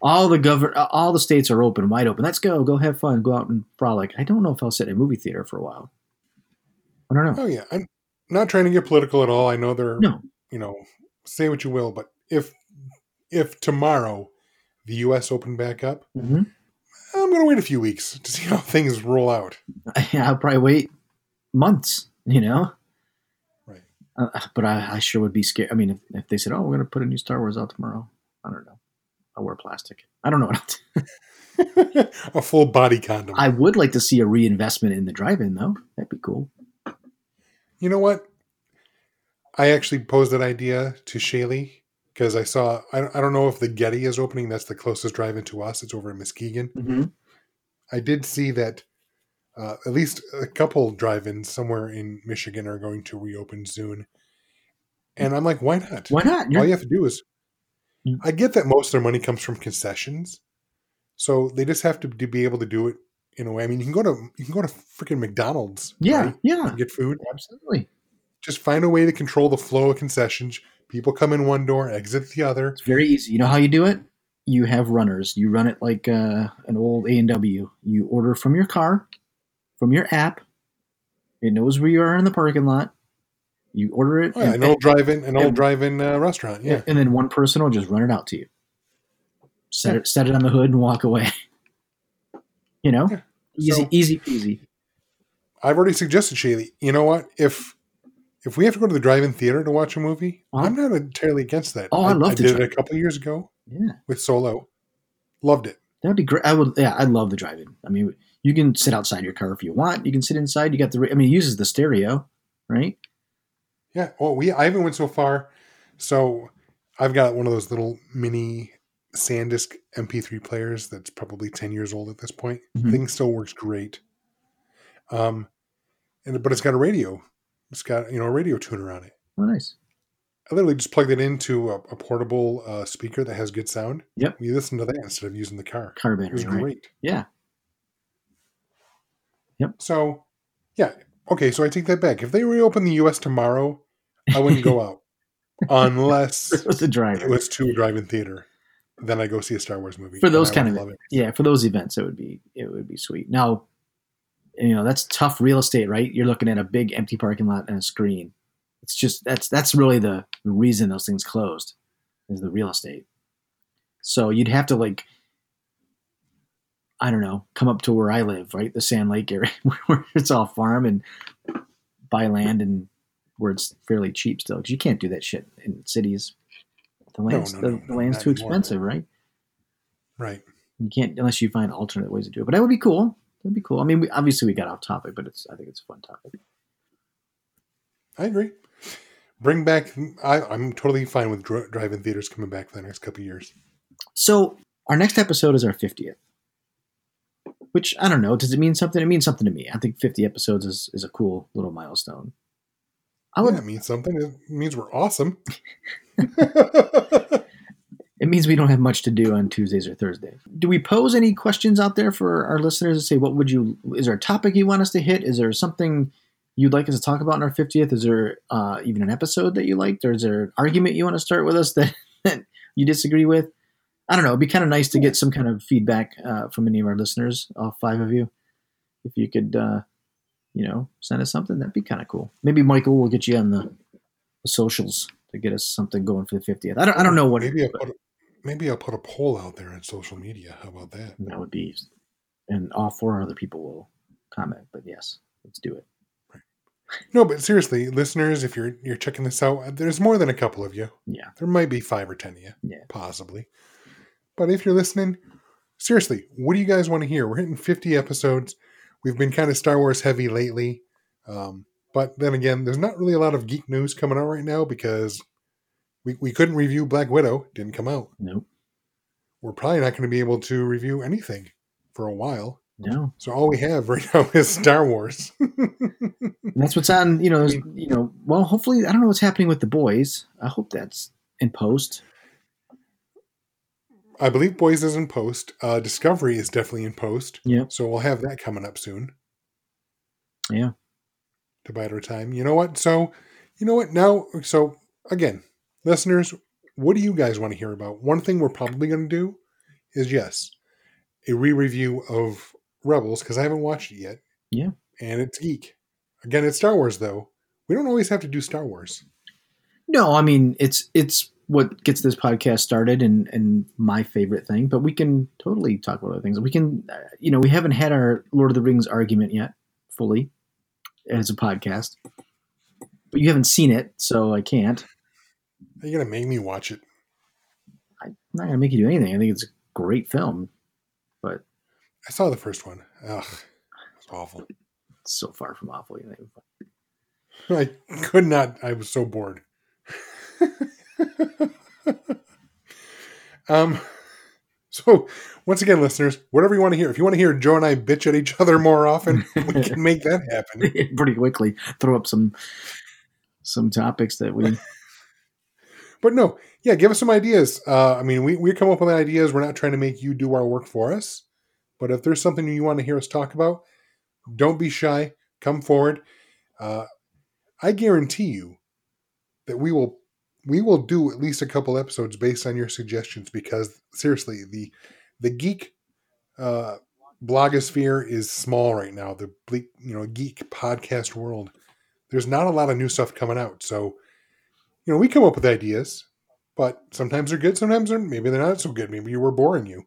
all the govern all the states are open, wide open. Let's go, go have fun, go out and frolic. I don't know if I'll sit in a movie theater for a while. I don't know. Oh yeah, I'm not trying to get political at all. I know there are No. you know, say what you will, but if if tomorrow the U.S. opened back up, hmm I'm going to wait a few weeks to see how things roll out. I'll probably wait months. You know. Uh, but I, I sure would be scared. I mean, if, if they said, "Oh, we're going to put a new Star Wars out tomorrow," I don't know. I'll wear plastic. I don't know what a full body condom. I would like to see a reinvestment in the drive-in, though. That'd be cool. you know what? I actually posed that idea to Shaylee because I saw. I, I don't know if the Getty is opening. That's the closest drive-in to us. It's over in Muskegon. Mm-hmm. I did see that uh, at least a couple drive-ins somewhere in Michigan are going to reopen soon, and I'm like, why not? Why not? All You're- you have to do is. Mm. I get that most of their money comes from concessions, so they just have to, be able to do it in a way. I mean, you can go to you can go to freaking McDonald's, yeah, right, yeah, and get food. absolutely. Just find a way to control the flow of concessions. People come in one door, exit the other. It's very easy. You know how you do it? You have runners. You run it like uh, an old A and W. You order from your car, from your app. It knows where you are in the parking lot. You order it, yeah, and, an old drive-in, an old drive-in uh, restaurant. Yeah, and then one person will just run it out to you. Set it, set it on the hood, and walk away. You know, Yeah. easy, So- easy peasy. I've already suggested Shaylee. You know what? If if we have to go to the drive-in theater to watch a movie, Uh-huh. I'm not entirely against that. Oh, I love the did it a couple years ago Yeah, with Solo. Loved it. that'd be great. I would. Yeah, I'd love the drive-in. I mean, you can sit outside your car if you want. You can sit inside. You got the. I mean, it uses the stereo, right? Yeah. Well, we I even went so far. So I've got one of those little mini SanDisk MP3 players that's probably 10 years old at this point. Mhm. Thing still works great. Um, and but it's got a radio. It's got you know a radio tuner on it. Oh, nice. I literally just plugged it into a, a portable uh, speaker that has good sound. Yep. You listen to that instead of using the car. Car It was battery, right? great. Yeah. So, yeah. Okay, so I take that back. If they reopen the U.S. tomorrow, I wouldn't go out unless It was the driver. it was to a drive-in theater. Then I go see a Star Wars movie For those kind of- love it. yeah, for those events, it would be it would be sweet. Now, you know that's tough real estate, right? You're looking at a big empty parking lot and a screen. It's just that's that's really the reason those things closed is the real estate. So you'd have to like, I don't know, come up to where I live, right, the Sand Lake area, where it's all farm and buy land and where it's fairly cheap still, because you can't do that shit in cities. The land's no, the, no, the land's too anymore. expensive, right? Right. You can't unless you find alternate ways to do it. But that would be cool. That'd be cool. I mean, we, obviously we got off topic, but it's I think it's a fun topic. I agree. Bring back. I, I'm totally fine with dri- drive-in theaters coming back for the next couple of years. So our next episode is our fiftieth, which I don't know. Does it mean something? It means something to me. I think fifty episodes is, is a cool little milestone. I would. yeah, it means something. It means we're awesome. It means we don't have much to do on Tuesdays or Thursdays. Do we pose any questions out there for our listeners to say what would you? Is there a topic you want us to hit? Is there something you'd like us to talk about in our fiftieth? Is there uh, even an episode that you liked, or is there an argument you want to start with us that, that you disagree with? I don't know. It'd be kind of nice to get some kind of feedback uh, from any of our listeners, all five of you. If you could, uh, you know, send us something, that'd be kind of cool. Maybe Michael will get you on the, the socials to get us something going for the fiftieth. I don't. I don't know what. maybe it, I'll put a, maybe I'll put a poll out there on social media. How about that? that would be, and all four other people will comment. But yes, let's do it. No, but seriously, listeners, if you're you're checking this out, there's more than a couple of you. Yeah. There might be five or ten of you, Yeah. possibly. But if you're listening, seriously, what do you guys want to hear? We're hitting 50 episodes. We've been kind of Star Wars heavy lately. Um, but then again, there's not really a lot of geek news coming out right now because we, we couldn't review Black Widow. Didn't come out. Nope. We're probably not going to be able to review anything for a while. No. So all we have right now is Star Wars. And that's what's on. You know. You know. Well, hopefully, I don't know what's happening with the boys. I hope that's in post. I believe Boys is in post. Uh, Discovery is definitely in post. Yep. So we'll have that coming up soon. Yeah. To bide our time. You know what? So, you know what? Now, so again, listeners, what do you guys want to hear about? One thing we're probably going to do is yes, a re-review of Rebels because I haven't watched it yet. Yeah. And it's geek. Again, it's Star Wars though. We don't always have to do Star Wars. No, I mean it's it's what gets this podcast started and and my favorite thing. But we can totally talk about other things. We can, uh, you know, we haven't had our Lord of the Rings argument yet fully as a podcast, but you haven't seen it, so I can't. Are you gonna make me watch it? I'm not gonna make you do anything. I think it's a great film, but I saw the first one. Ugh, it's awful. it's so far from awful. You know. I could not. I was so bored. um. So, once again, listeners, whatever you want to hear, if you want to hear Joe and I bitch at each other more often, we can make that happen. pretty quickly throw up some some topics that we But no, yeah, give us some ideas. Uh, I mean, we, we come up with ideas. We're not trying to make you do our work for us. But if there's something you want to hear us talk about, don't be shy. Come forward. Uh, I guarantee you that we will we will do at least a couple episodes based on your suggestions because seriously, the the geek uh, blogosphere is small right now. The bleak, you know geek podcast world. There's not a lot of new stuff coming out, so you know we come up with ideas, but sometimes they're good, sometimes they're maybe they're not so good. Maybe you were boring you.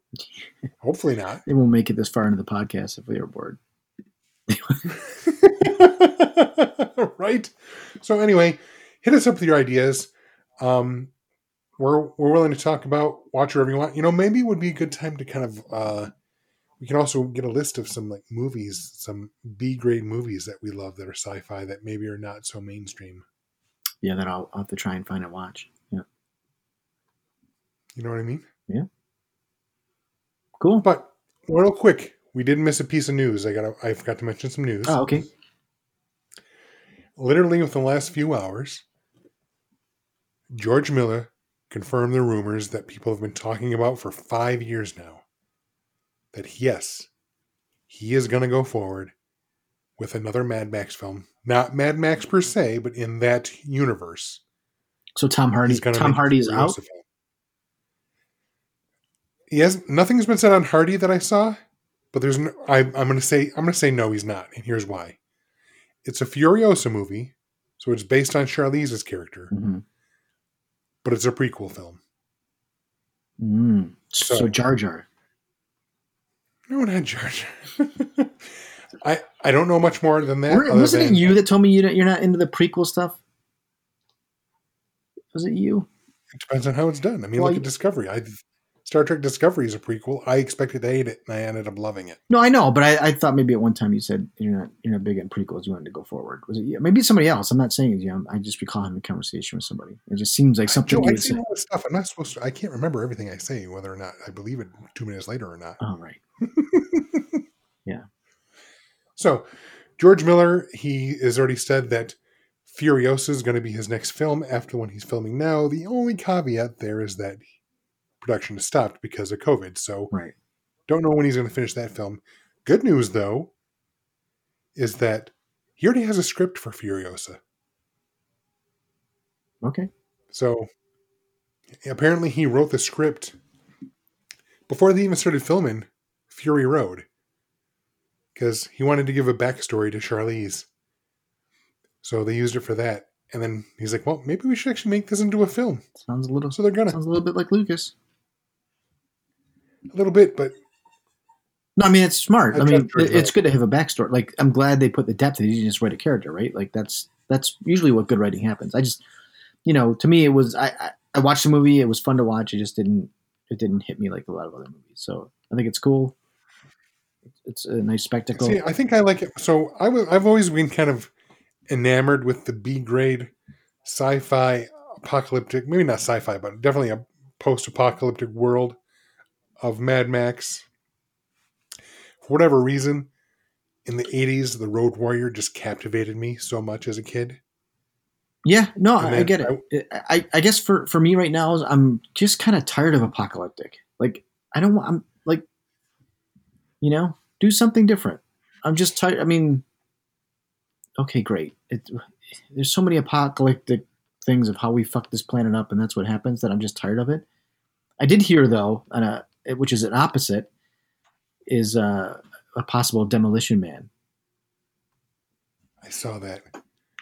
Hopefully not. they won't make it this far into the podcast if we are bored. right. So anyway, hit us up with your ideas. Um, we're we're willing to talk about watch whatever you want. You know, maybe it would be a good time to kind of uh, we can also get a list of some like movies, some B grade movies that we love that are sci-fi that maybe are not so mainstream. Yeah, that I'll, I'll have to try and find and watch. Yeah, You know what I mean? Yeah. Cool. But real quick, we did miss a piece of news. I got I forgot to mention some news. Oh, okay. Literally within the last few hours, George Miller confirmed the rumors that people have been talking about for five years now. That yes, he is going to go forward with another Mad Max film. Not Mad Max per se, but in that universe. So Tom Hardy, Tom a Hardy's out. Furiosa film. He has nothing's been said on Hardy that I saw, but there's no, I, I'm going to say I'm going to say no, he's not, and here's why. It's a Furiosa movie, so it's based on Charlize's character, Mhm. But it's a prequel film. Mm. So, So- Jar Jar. No, not George. I I don't know much more than that. Were- wasn't than- it you that told me you don't, you're not into the prequel stuff? Was it you? It depends on how it's done. I mean, Well, look you- at Discovery. I Star Trek Discovery is a prequel. I expected to hate it, and I ended up loving it. No, I know, but I, I thought maybe at one time you said you're not you're not big on prequels. You wanted to go forward. Was it you? Maybe somebody else. I'm not saying it's you. I'm- I just recall having a conversation with somebody. It just seems like something Joe, you I would say say. a lot of stuff. I'm not supposed to. I can't remember everything I say, whether or not I believe it two minutes later or not. Oh right. Yeah. So, George Miller, he has already said that Furiosa is going to be his next film after the one he's filming now. The only caveat there is that production is stopped because of COVID. So, Right. don't know when he's going to finish that film. Good news, though, is that he already has a script for Furiosa. Okay. So, apparently, he wrote the script before they even started filming Fury Road because he wanted to give a backstory to Charlize. So they used it for that. And then he's like, well, maybe we should actually make this into a film. Sounds a little So they're going to, sounds a little bit like Lucas. A little bit, but No, I mean it's smart. I I, mean it's good to have a backstory. Like I'm glad they put the depth. They didn't just write a character, right? Like that's that's usually what good writing happens. I just, you know, to me it was I I, I watched the movie. It was fun to watch. It just didn't it didn't hit me like a lot of other movies. So I think it's cool. It's a nice spectacle. see, I think I like it. So I was, I've always been kind of enamored with the B grade sci fi apocalyptic, maybe not sci fi, but definitely a post apocalyptic world of Mad Max. For whatever reason, in the 80s, The Road Warrior just captivated me so much as a kid. Yeah, no, I get it. I, I guess for, for me right now, I'm just kind of tired of apocalyptic. Like I don't want. I'm like, you know, do something different. I'm just tired. I mean, okay, great. It, there's so many apocalyptic things of how we fuck this planet up, and that's what happens. That I'm just tired of it. I did hear though, and uh, which is an opposite, is uh, a possible demolition man. I saw that.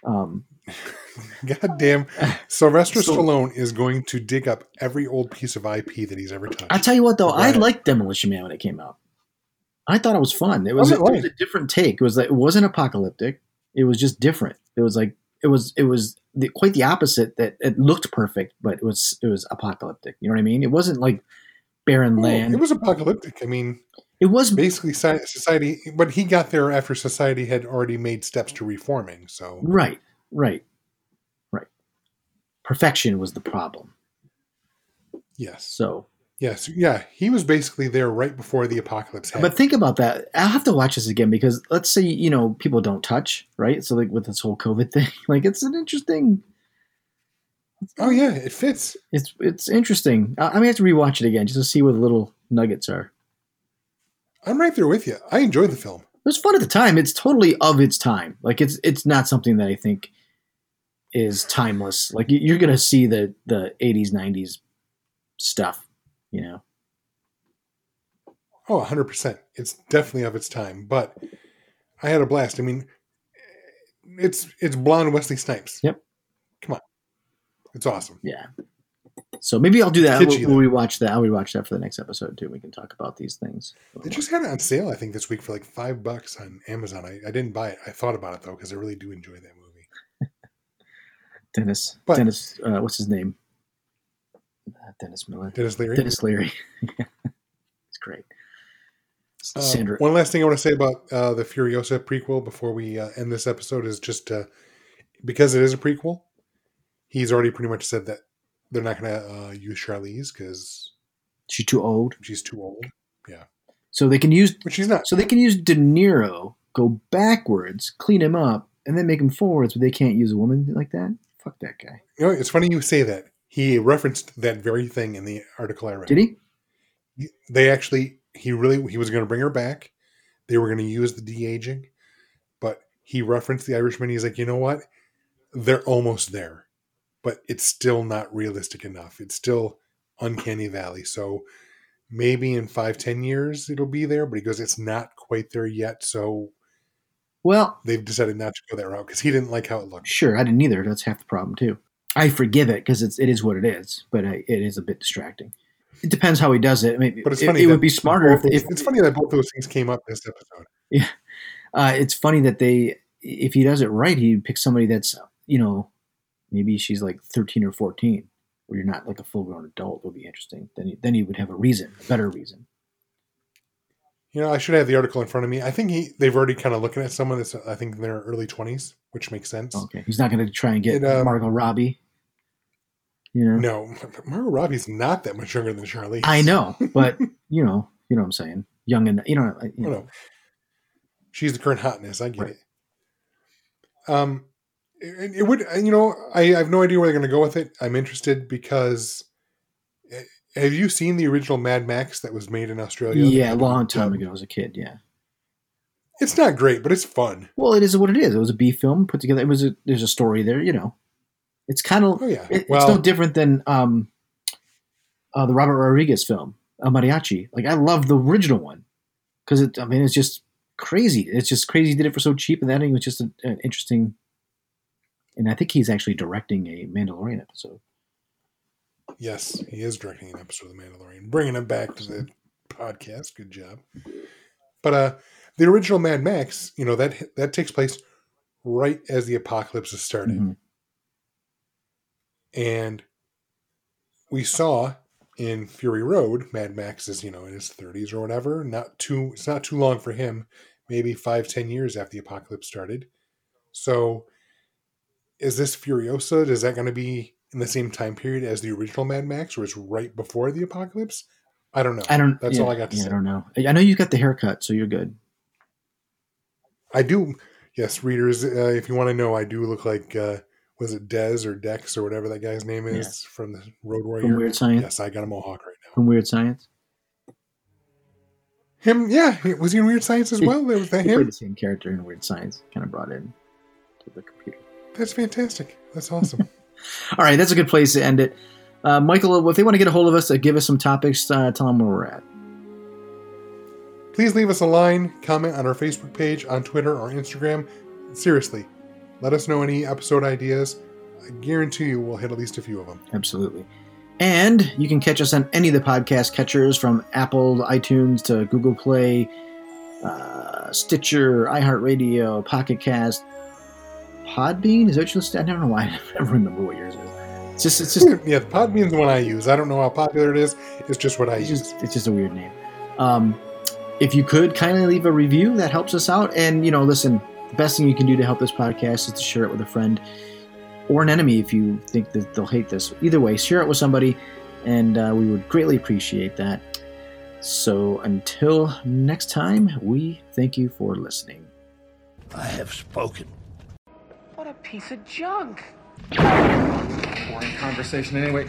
Um, goddamn Sylvester So- Stallone is going to dig up every old piece of IP that he's ever touched. I'll tell you what, though, Go I liked Demolition Man when it came out. I thought it was fun. It was, it was a different take. It was like it wasn't apocalyptic. It was just different. It was like it was it was the, quite the opposite. That it looked perfect, but it was it was apocalyptic. You know what I mean? It wasn't like barren Well, land. it was apocalyptic. I mean, It was basically society, but he got there after society had already made steps to reforming. So right, right, right. Perfection was the problem. yes, So, yes, yeah, he was basically there right before the apocalypse happened. but think about that. I'll have to watch this again because let's say you know people don't touch, right? So like with this whole COVID thing, like it's an interesting. Oh yeah, it fits. It's it's interesting. I, I may have to rewatch it again just to see what the little nuggets are. I'm right there with you. I enjoyed the film. It was fun at the time. It's totally of its time. Like it's it's not something that I think is timeless. Like you- you're gonna see the the 80s 90s stuff. You know. Oh, 100%. It's definitely of its time, but I had a blast. I mean, it's it's blonde Wesley Snipes. Yep. Come on. It's awesome. Yeah. So maybe I'll do that. Kitschy, We'll, we'll rewatch that. I'll rewatch that for the next episode too. We can talk about these things. They just had it on sale, I think, this week for like five bucks on Amazon. I, I didn't buy it. I thought about it though, because I really do enjoy that movie. Dennis. But- Dennis. Uh, what's his name? Uh, Dennis Miller. Denis Leary. Denis Leary. it's great. Uh, Sandra. One last thing I want to say about uh, the Furiosa prequel before we uh, end this episode is just uh, because it is a prequel, he's already pretty much said that they're not going to uh, use Charlize because She's too old. she's too old, Yeah. So they can use which she's not. So they can use De Niro, go backwards, clean him up, and then make him forwards, but they can't use a woman like that? Fuck that guy. You know, it's funny you say that. He referenced that very thing in the article I read. Did he? He- They actually, he really, he was going to bring her back. They were going to use the de aging, but he referenced the Irishman. He's like, you know what? They're almost there, but it's still not realistic enough. It's still uncanny valley. So maybe in five, ten years it'll be there. But he goes, it's not quite there yet. So Well, they've decided not to go that route because he didn't like how it looked. sure, I didn't either. That's half the problem too. I forgive it because it's it is what it is, but I, it is a bit distracting. It depends how he does it. I mean, But it's it, funny. it that would be smarter if, those- if it's funny that both those things came up this episode. Yeah, uh, it's funny that they if he does it right, he picks somebody that's you know maybe she's like thirteen or fourteen, where you're not like a full grown adult. Would be interesting. Then he, then he would have a reason, a better reason. You know, I should have the article in front of me. I think he they've already kind of looking at someone that's I think in their early twenties, which makes sense. Okay, he's not going to try and get It, um, Margot Robbie. You know, No, Margot Robbie's not that much younger than Charlie. I know, but you know, you know what I'm saying. Young and you know, you know no. She's the current hotness. I get Right. it. Um, it, it would. You know, I, I have no idea where they're going to go with it. I'm interested because. eh, Have you seen the original Mad Max that was made in Australia? yeah, a long time Um, ago as a kid. Yeah. It's not great, but it's fun. Well, it is what it is. It was a B film put together. It was a, there's a story there. You know, it's kind of Oh yeah. it, it's no different than um, uh, the Robert Rodriguez film, El Mariachi. Like I love the original one because it. I mean, it's just crazy. It's just crazy. He did it for so cheap, and that thing was just an, an interesting. And I think he's actually directing a Mandalorian episode. Yes, he is directing an episode of The Mandalorian, bringing him back to the podcast. Good job. But uh, the original Mad Max, you know that that takes place right as the apocalypse is starting, Mhm. and we saw in Fury Road, Mad Max is you know in his thirties or whatever. Not too, it's not too long for him. Maybe five, ten years after the apocalypse started. So, is this Furiosa? Is that going to be in the same time period as the original Mad Max, or is right before the apocalypse? I don't know. I don't. That's yeah, all I got to yeah, say. I don't know. I know you got the haircut, so you're good. I do. Yes, readers, uh, if you want to know, I do look like uh, was it Dez or Dex or whatever that guy's name is from the Road Warrior. From Weird Science. Yes, I got a mohawk right now. From Weird Science. Him, yeah, was he in Weird Science as well? Was that He played him? the same character in Weird Science. Kind of brought in to the computer. That's fantastic. That's awesome. All right, that's a good place to end it. Uh, Michael, if they want to get a hold of us, uh, give us some topics. Uh, tell them where we're at. Please leave us a line, comment on our Facebook page, on Twitter or Instagram. Seriously, let us know any episode ideas. I guarantee you we'll hit at least a few of them. Absolutely. And you can catch us on any of the podcast catchers from Apple, iTunes to Google Play, uh, Stitcher, iHeartRadio, Pocket Cast, Podbean. Is that what you listen? I don't know why. I never remember what yours is. It's just, it's just, yeah, the Podbean's the one I use. I don't know how popular it is. It's just what I it's use. just, it's just a weird name. Um, if you could kindly leave a review, that helps us out. And you know, listen, the best thing you can do to help this podcast is to share it with a friend or an enemy if you think that they'll hate this. Either way, share it with somebody, and uh, we would greatly appreciate that. So until next time, we thank you for listening. I have spoken. Piece of junk. Boring conversation anyway.